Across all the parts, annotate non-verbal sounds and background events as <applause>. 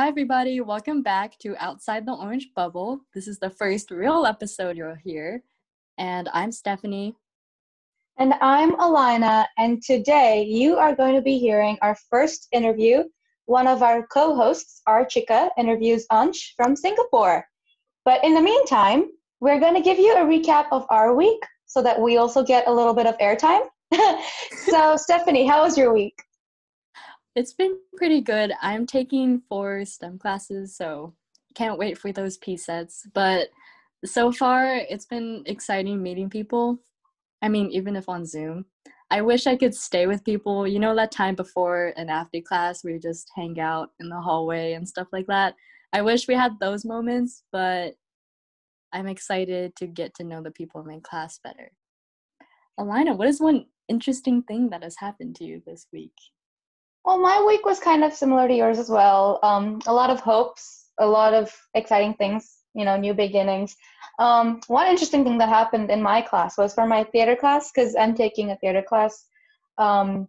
Hi, everybody. Welcome back to Outside the Orange Bubble. This is the first real episode you'll hear. And I'm Stephanie. And I'm Alina. And today you are going to be hearing our first interview. One of our co hosts, Archika, interviews Ansh from Singapore. But in the meantime, we're going to give you a recap of our week so that we also get a little bit of airtime. <laughs> so, Stephanie, how was your week? It's been pretty good. I'm taking four STEM classes, so can't wait for those P sets. But so far, it's been exciting meeting people. I mean, even if on Zoom. I wish I could stay with people. You know, that time before and after class, we just hang out in the hallway and stuff like that. I wish we had those moments, but I'm excited to get to know the people in my class better. Alina, what is one interesting thing that has happened to you this week? Well, my week was kind of similar to yours as well. Um, a lot of hopes, a lot of exciting things, you know, new beginnings. Um, one interesting thing that happened in my class was for my theater class, because I'm taking a theater class. Um,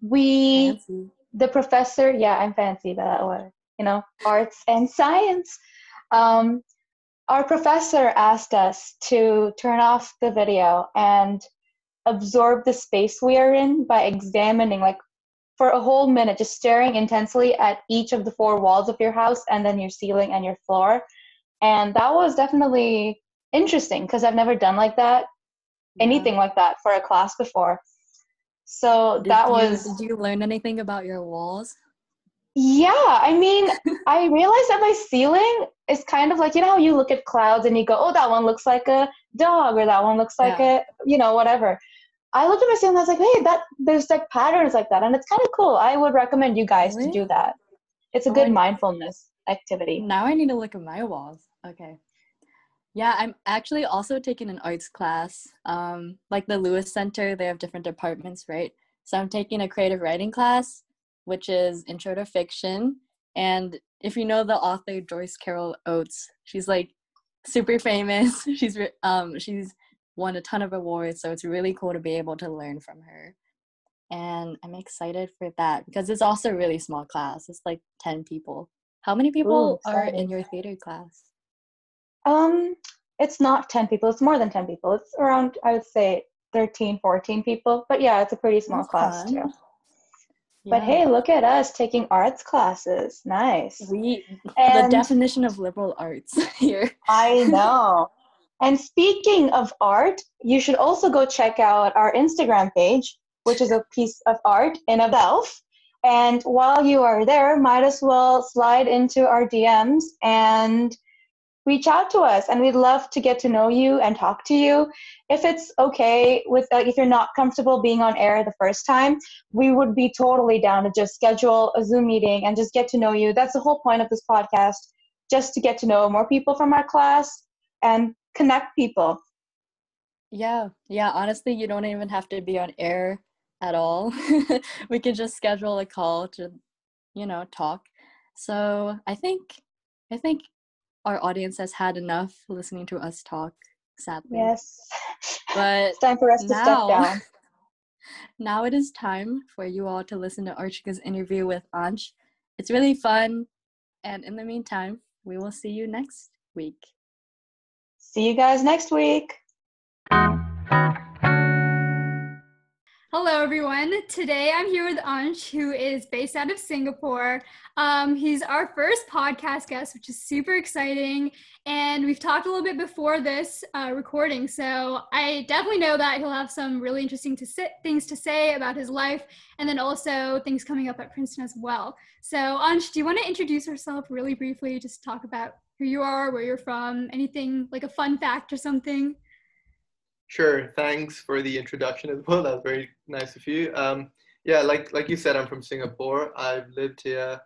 we, fancy. the professor, yeah, I'm fancy that way, you know, arts and science. Um, our professor asked us to turn off the video and absorb the space we are in by examining like for a whole minute just staring intensely at each of the four walls of your house and then your ceiling and your floor and that was definitely interesting because i've never done like that yeah. anything like that for a class before so did that you, was did you learn anything about your walls yeah i mean <laughs> i realized that my ceiling is kind of like you know how you look at clouds and you go oh that one looks like a dog or that one looks like yeah. a you know whatever I looked at my and I was like, hey, that there's like patterns like that, and it's kind of cool. I would recommend you guys really? to do that. It's a oh, good mindfulness activity. Now I need to look at my walls. Okay. Yeah, I'm actually also taking an arts class. Um, like the Lewis Center, they have different departments, right? So I'm taking a creative writing class, which is intro to fiction. And if you know the author Joyce Carol Oates, she's like super famous. <laughs> she's um she's won a ton of awards, so it's really cool to be able to learn from her. And I'm excited for that because it's also a really small class. It's like 10 people. How many people Ooh, are in your theater class? Um, it's not 10 people. It's more than 10 people. It's around, I would say, 13, 14 people. But yeah, it's a pretty small That's class fun. too. Yeah. But hey, look at us taking arts classes. Nice. We and the definition of liberal arts <laughs> here. I know. And speaking of art, you should also go check out our Instagram page, which is a piece of art in a itself. And while you are there, might as well slide into our DMs and reach out to us. And we'd love to get to know you and talk to you. If it's okay with, uh, if you're not comfortable being on air the first time, we would be totally down to just schedule a Zoom meeting and just get to know you. That's the whole point of this podcast, just to get to know more people from our class and connect people. Yeah, yeah. Honestly, you don't even have to be on air at all. <laughs> we could just schedule a call to, you know, talk. So I think, I think our audience has had enough listening to us talk. Sadly. Yes. But it's time for us now, to step down. <laughs> now it is time for you all to listen to Archika's interview with Ansh. It's really fun. And in the meantime, we will see you next week. See you guys next week. Hello, everyone. Today I'm here with Ansh, who is based out of Singapore. Um, he's our first podcast guest, which is super exciting. And we've talked a little bit before this uh, recording, so I definitely know that he'll have some really interesting to sit, things to say about his life, and then also things coming up at Princeton as well. So, Ansh, do you want to introduce yourself really briefly? Just talk about who you are, where you're from, anything like a fun fact or something? Sure. Thanks for the introduction as well. That's very nice of you. Um, yeah, like like you said, I'm from Singapore. I've lived here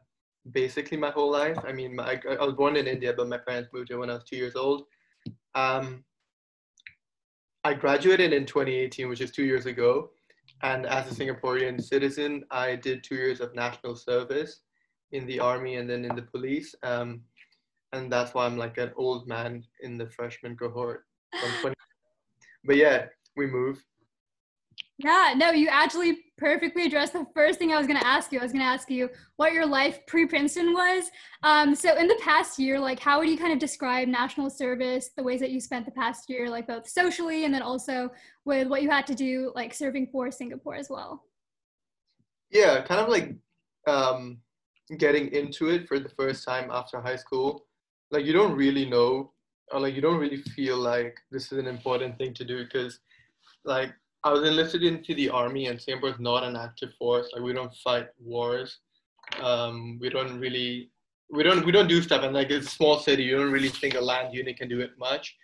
basically my whole life. I mean, my, I was born in India, but my parents moved here when I was two years old. Um, I graduated in 2018, which is two years ago. And as a Singaporean citizen, I did two years of national service in the army and then in the police. Um, and that's why I'm like an old man in the freshman cohort. <laughs> but yeah, we move. Yeah, no, you actually perfectly addressed the first thing I was going to ask you. I was going to ask you what your life pre Princeton was. Um, so, in the past year, like, how would you kind of describe national service, the ways that you spent the past year, like both socially and then also with what you had to do, like serving for Singapore as well? Yeah, kind of like um, getting into it for the first time after high school. Like, you don't really know, or like, you don't really feel like this is an important thing to do because, like, I was enlisted into the army, and Singapore is not an active force. Like we don't fight wars. Um, we don't really, we don't, we don't do stuff. And like it's a small city, you don't really think a land unit can do it much.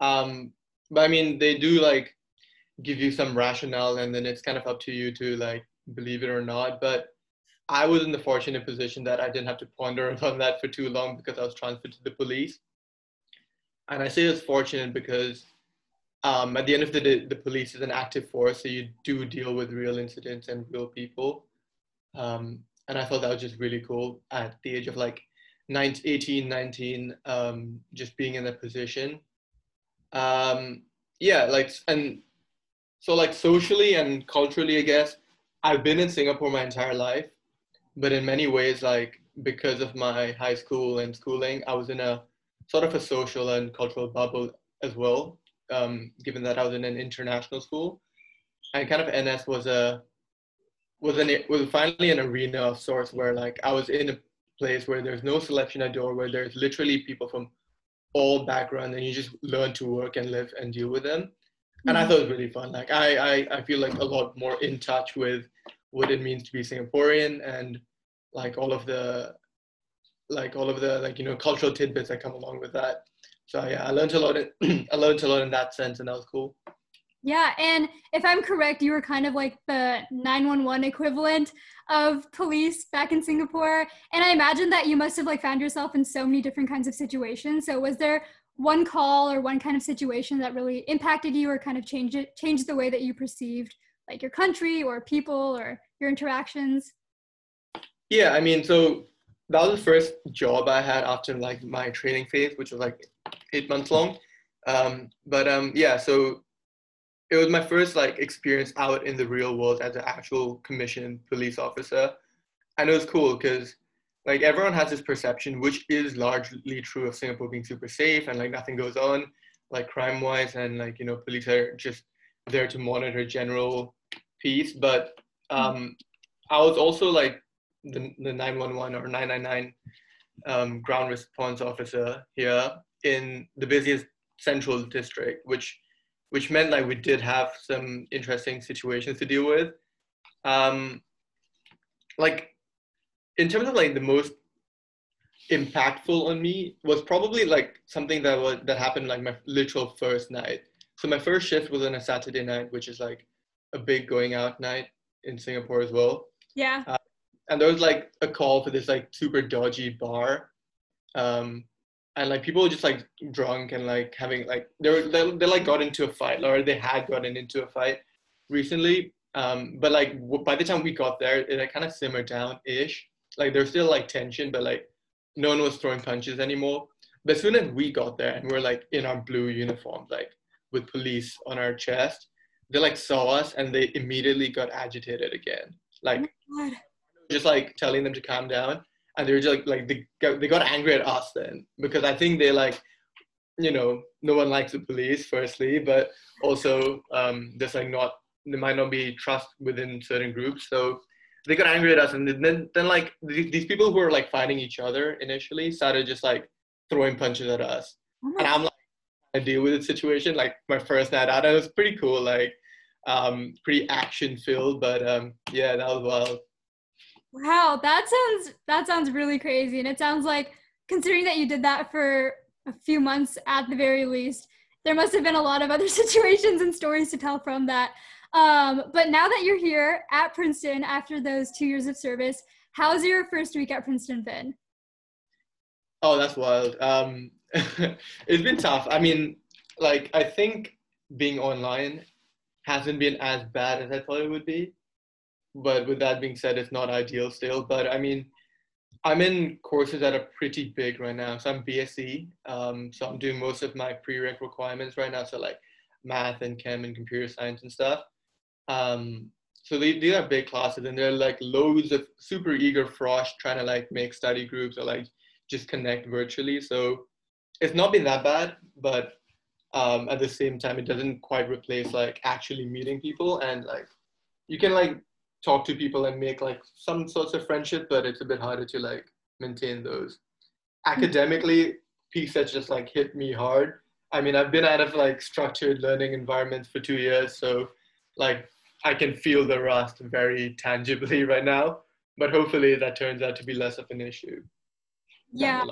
Um, but I mean, they do like give you some rationale, and then it's kind of up to you to like believe it or not. But I was in the fortunate position that I didn't have to ponder <laughs> on that for too long because I was transferred to the police. And I say it's fortunate because um, at the end of the day, the police is an active force, so you do deal with real incidents and real people. Um, and I thought that was just really cool at the age of like 19, 18, 19, um, just being in that position. Um, yeah, like, and so like socially and culturally, I guess, I've been in Singapore my entire life, but in many ways, like, because of my high school and schooling, I was in a sort of a social and cultural bubble as well um, given that I was in an international school, and kind of NS was a was an was finally an arena of sorts where like I was in a place where there's no selection at door, where there's literally people from all backgrounds, and you just learn to work and live and deal with them. And I mm-hmm. thought it was really fun. Like I, I I feel like a lot more in touch with what it means to be Singaporean and like all of the like all of the like you know cultural tidbits that come along with that so yeah, I learned a lot. In, <clears throat> I learned a lot in that sense, and that was cool. Yeah, and if I'm correct, you were kind of like the 911 equivalent of police back in Singapore. And I imagine that you must have like found yourself in so many different kinds of situations. So was there one call or one kind of situation that really impacted you or kind of changed it changed the way that you perceived like your country or people or your interactions? Yeah, I mean, so that was the first job I had after like my training phase, which was like eight months long. Um, but um, yeah, so it was my first like experience out in the real world as an actual commissioned police officer, and it was cool because like everyone has this perception, which is largely true of Singapore being super safe and like nothing goes on, like crime wise, and like you know police are just there to monitor general peace. But um, I was also like the the 911 or 999 um, ground response officer here, in the busiest central district, which which meant like we did have some interesting situations to deal with. Um, like in terms of like the most impactful on me was probably like something that was that happened like my literal first night. So my first shift was on a Saturday night, which is like a big going out night in Singapore as well. Yeah. Uh, and there was like a call for this like super dodgy bar. Um, and like people were just like drunk and like having like they were they, they like got into a fight or they had gotten into a fight recently um but like w- by the time we got there it like, kind of simmered down ish like there's still like tension but like no one was throwing punches anymore. But as soon as we got there and we're like in our blue uniforms like with police on our chest they like saw us and they immediately got agitated again. Like oh just like telling them to calm down. And they were just like, like they got, they got angry at us then. Because I think they like, you know, no one likes the police firstly, but also um, there's like not there might not be trust within certain groups, so they got angry at us, and then then like these people who were like fighting each other initially started just like throwing punches at us, oh and I'm like I deal with the situation. Like my first night out, and it was pretty cool, like um, pretty action filled, but um, yeah, that was wild. Wow, that sounds that sounds really crazy. And it sounds like considering that you did that for a few months at the very least, there must have been a lot of other <laughs> situations and stories to tell from that. Um, but now that you're here at Princeton after those two years of service, how's your first week at Princeton been? Oh, that's wild. Um, <laughs> it's been tough. I mean, like I think being online hasn't been as bad as I thought it would be but with that being said, it's not ideal still. But I mean, I'm in courses that are pretty big right now. So I'm BSE. Um, so I'm doing most of my prereq requirements right now. So like math and chem and computer science and stuff. Um, so they, these are big classes and there are like loads of super eager frosh trying to like make study groups or like just connect virtually. So it's not been that bad, but um, at the same time, it doesn't quite replace like actually meeting people and like you can like talk to people and make like some sorts of friendship, but it's a bit harder to like maintain those. Academically, PSET just like hit me hard. I mean, I've been out of like structured learning environments for two years, so like I can feel the rust very tangibly <laughs> right now. But hopefully, that turns out to be less of an issue. Yeah.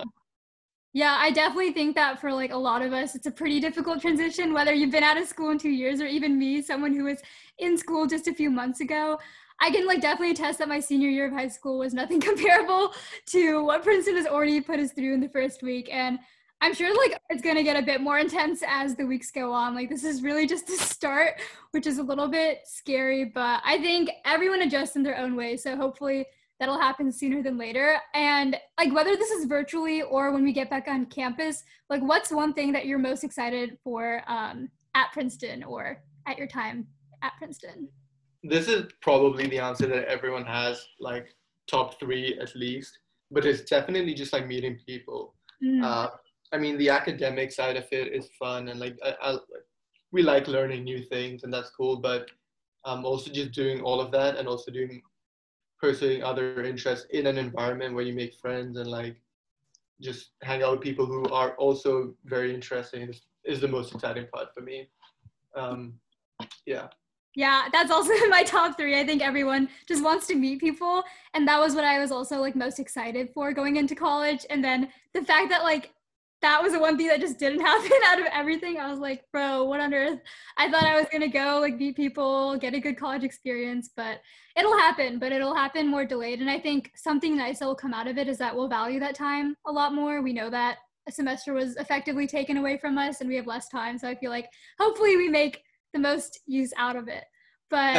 Yeah, I definitely think that for like a lot of us, it's a pretty difficult transition, whether you've been out of school in two years or even me, someone who was in school just a few months ago. I can like definitely attest that my senior year of high school was nothing <laughs> comparable to what Princeton has already put us through in the first week. And I'm sure like it's gonna get a bit more intense as the weeks go on. Like this is really just the start, which is a little bit scary, but I think everyone adjusts in their own way. So hopefully that'll happen sooner than later. And like whether this is virtually or when we get back on campus, like what's one thing that you're most excited for um, at Princeton or at your time at Princeton? This is probably the answer that everyone has, like top three at least. But it's definitely just like meeting people. Mm. Uh, I mean, the academic side of it is fun, and like I, I, we like learning new things, and that's cool. But um, also just doing all of that, and also doing pursuing other interests in an environment where you make friends and like just hang out with people who are also very interesting is, is the most exciting part for me. Um, yeah. Yeah, that's also <laughs> my top three. I think everyone just wants to meet people. And that was what I was also like most excited for going into college. And then the fact that like that was the one thing that just didn't <laughs> happen out of everything. I was like, bro, what on earth? I thought I was gonna go like meet people, get a good college experience, but it'll happen, but it'll happen more delayed. And I think something nice that will come out of it is that we'll value that time a lot more. We know that a semester was effectively taken away from us and we have less time. So I feel like hopefully we make the most use out of it. But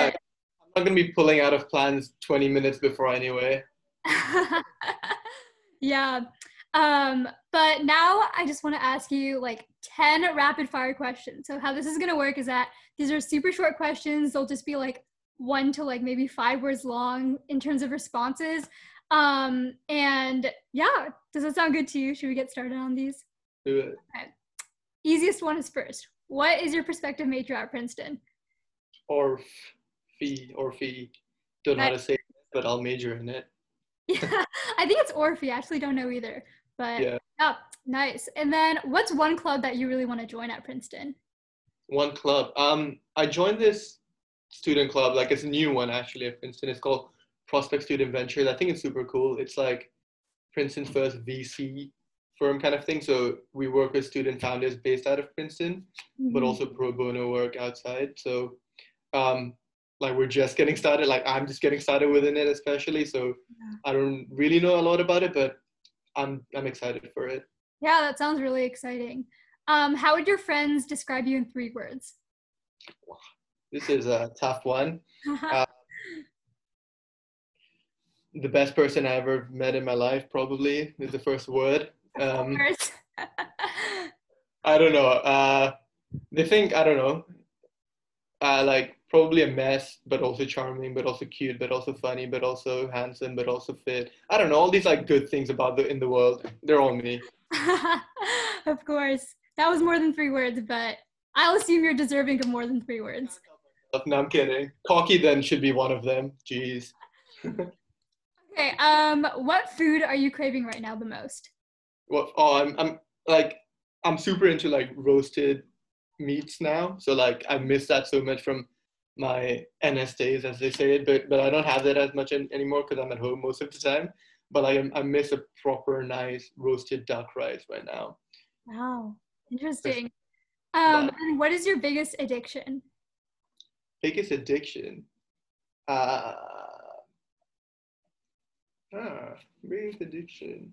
I'm not gonna be pulling out of plans 20 minutes before anyway. <laughs> yeah. Um, but now I just want to ask you like 10 rapid fire questions. So how this is going to work is that these are super short questions. They'll just be like one to like maybe five words long in terms of responses. Um, and yeah, does that sound good to you? Should we get started on these? Do it. Okay. Easiest one is first. What is your prospective major at Princeton? Or fee or fee. Don't know how to say it, but I'll major in it. <laughs> Yeah, I think it's Orphy. I actually don't know either. But yeah. yeah, nice. And then what's one club that you really want to join at Princeton? One club. Um, I joined this student club, like it's a new one actually at Princeton. It's called Prospect Student Ventures. I think it's super cool. It's like Princeton's first VC firm kind of thing. So we work with student founders based out of Princeton, mm-hmm. but also pro bono work outside. So um, like we're just getting started. Like I'm just getting started within it, especially. So yeah. I don't really know a lot about it, but I'm I'm excited for it. Yeah, that sounds really exciting. Um, how would your friends describe you in three words? This is a tough one. <laughs> uh, the best person I ever met in my life, probably, is the first word. Um, I don't know. Uh, they think I don't know. Uh, like probably a mess, but also charming, but also cute, but also funny, but also handsome, but also fit. I don't know all these like good things about the in the world. They're all me. <laughs> of course, that was more than three words, but I'll assume you're deserving of more than three words. No, I'm kidding. Cocky then should be one of them. Jeez. <laughs> okay. Um, what food are you craving right now the most? Well, oh, I'm I'm like I'm super into like roasted meats now. So like I miss that so much from my NS days, as they say it, but but I don't have that as much in, anymore because I'm at home most of the time. But I I miss a proper nice roasted duck rice right now. Wow, interesting. Um, and what is your biggest addiction? Biggest addiction. Uh, ah, biggest addiction.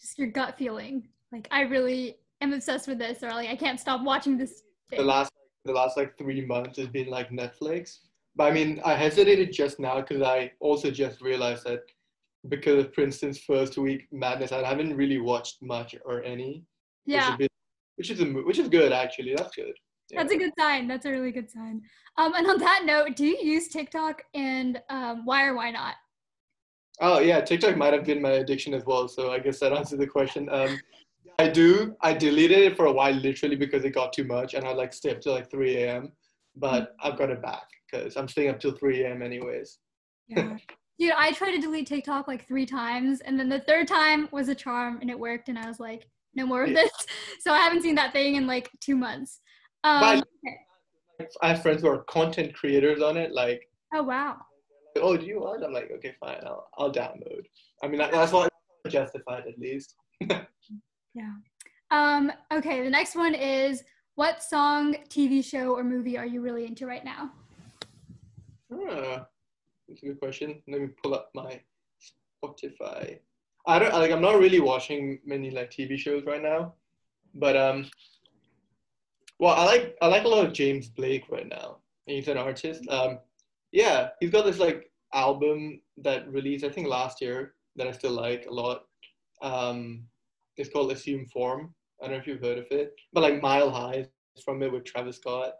Just your gut feeling. Like I really am obsessed with this, or like I can't stop watching this. Thing. The last the last like three months has been like Netflix. But I mean, I hesitated just now because I also just realized that because of Princeton's first week madness, I haven't really watched much or any. Yeah. Which is, which is, a, which is good actually. That's good. Yeah. That's a good sign. That's a really good sign. Um, and on that note, do you use TikTok and um, why or why not? Oh yeah, TikTok might have been my addiction as well. So I guess that answers the question. Um, I do. I deleted it for a while, literally because it got too much, and I like stay up till like 3 a.m. But I've got it back because I'm staying up till 3 a.m. anyways. Yeah. Dude, I tried to delete TikTok like three times, and then the third time was a charm, and it worked. And I was like, no more of Yeah. this. <laughs> So I haven't seen that thing in like two months. Um, okay. I have friends who are content creators on it. Like, Oh wow. Oh, do you want? I'm like, okay, fine. I'll I'll download. I mean, that, that's why I <laughs> justified at least. <laughs> Yeah. Um, okay, the next one is what song, TV show, or movie are you really into right now? Ah, that's a good question. Let me pull up my Spotify. I don't like. I'm not really watching many like TV shows right now, but um, well, I like I like a lot of James Blake right now. He's an artist. Um, yeah, he's got this like album that released I think last year that I still like a lot. Um, it's called Assume Form. I don't know if you've heard of it, but like Mile High is from it with Travis Scott.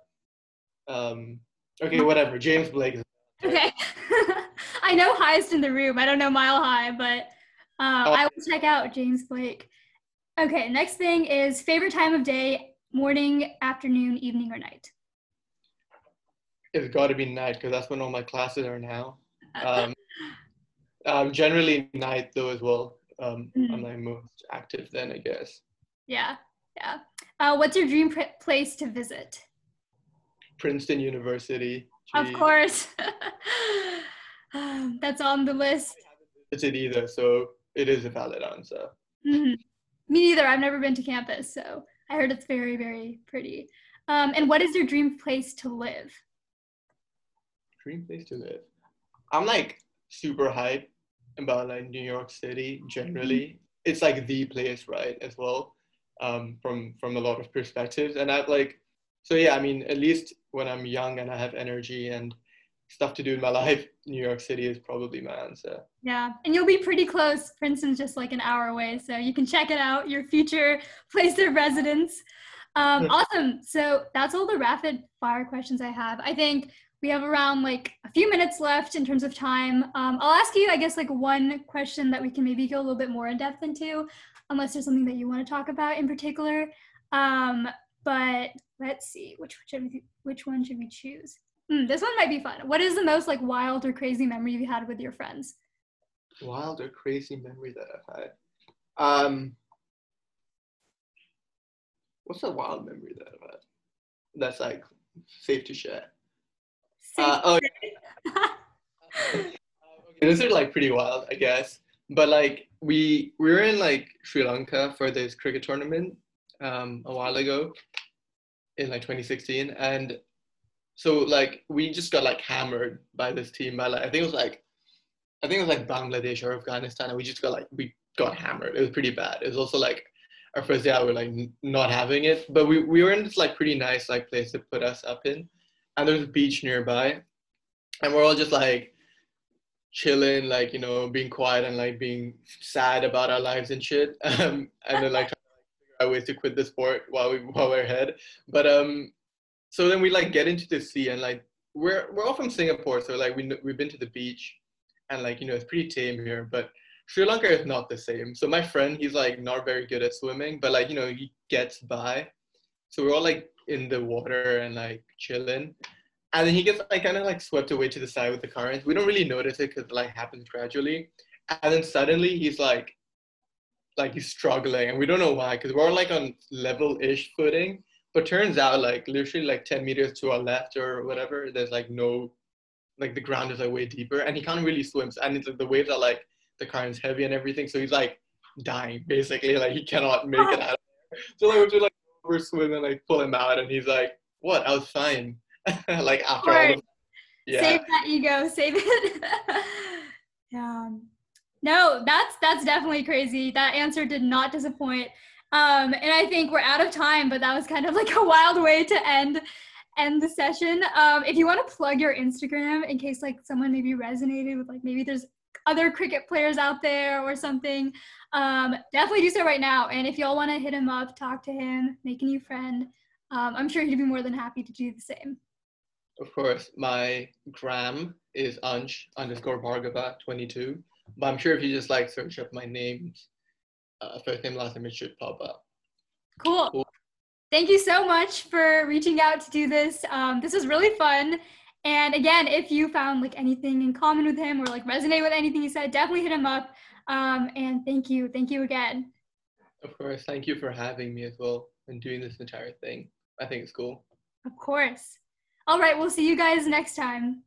Um, okay, whatever. James Blake is <laughs> Okay. <laughs> I know highest in the room. I don't know mile high, but uh, Oh. I will check out James Blake. Okay, next thing is favorite time of day, morning, afternoon, evening, or night. It's got to be night because that's when all my classes are now. Um, um, generally night though as well. Um, I'm Mhm. like most active then, I guess. Yeah, yeah. Uh, what's your dream pr- place to visit? Princeton University. Of course. <laughs> Um, That's on the list. Visited either, so it is a valid answer. Mhm. Me neither. I've never been to campus, so I heard it's very, very pretty. Um, and what is your dream place to live? Dream place to live. I'm like super hyped about like New York City generally. It's like the place, right? As well, um, from from a lot of perspectives. And I've like, so yeah. I mean, at least when I'm young and I have energy and stuff to do in my <laughs> life, New York City is probably my answer. Yeah, and you'll be pretty close. Princeton's just like an hour away, so you can check it out, your future <laughs> place of residence. Um, awesome. So that's all the rapid fire questions I have. I think we have around like a few minutes left in terms of time. Um, I'll ask you, I guess, like one question that we can maybe go a little bit more in depth into, unless there's something that you want to talk about in particular. Um, but let's see, which we, which one should we choose? Hmm, this one might be fun. What is the most like wild or crazy memory you had with your friends? Wild or crazy memory that I've had. Um, what's a wild memory that I've had? That's like safe to share. Uh, oh, <laughs> okay, those are like pretty wild, I guess. But like we we were in like Sri Lanka for this cricket tournament um, a while ago in like 2016, and so like we just got like hammered by this team by like I think it was like I think it was like Bangladesh or Afghanistan, and we just got like we got hammered. It was pretty bad. It was also like our first day out, we are like n- not having it, but we we were in this like pretty nice like place to put us up in, and there's a beach nearby, and we're all just like chilling, like you know, being quiet and like being sad about our lives and shit, <laughs> um, and then like trying to figure out ways to quit the sport while we while we're ahead. But um, so then we like get into the sea and like we're we're all from Singapore, so like we we've been to the beach, and like you know it's pretty tame here, but Sri Lanka is not the same. So my friend, he's like not very good at swimming, but like you know he gets by. So we're all like in the water and like chilling, and then he gets like kind of like swept away to the side with the current. We don't really notice it because it like happens gradually, and then suddenly he's like, like he's struggling, and we don't know why because we're all like on level-ish footing. But turns out like literally like 10 meters to our left or whatever, there's like no, like the ground is like way deeper, and he can't really swim, and it's like the waves are like the current's heavy and everything, so he's like dying basically, like he cannot make it <laughs> out. So like we have to like we're swimming, like pull him out, and he's like, "What? I was fine." <laughs> like after all, of, yeah. Save that ego, save it. <laughs> yeah. No, that's that's definitely crazy. That answer did not disappoint. Um, and I think we're out of time, but that was kind of like a wild way to end end the session. Um, if you want to plug your Instagram in case like someone maybe resonated with like maybe there's other cricket players out there or something, um, definitely do so right now. And if y'all want to hit him up, talk to him, make a new friend, um, I'm sure he'd be more than happy to do the same. Of course, my gram is Ansh underscore Bhargava 22. But I'm sure if you just like search up my name, uh, first name, last name, it should pop up. Cool. Cool. Thank you so much for reaching out to do this. Um, this was really fun. And again, if you found like anything in common with him or like resonate with anything he said, definitely hit him up. Um, and thank you. Thank you again. Of course, thank you for having me as well and doing this entire thing. I think it's cool. Of course. All right, we'll see you guys next time.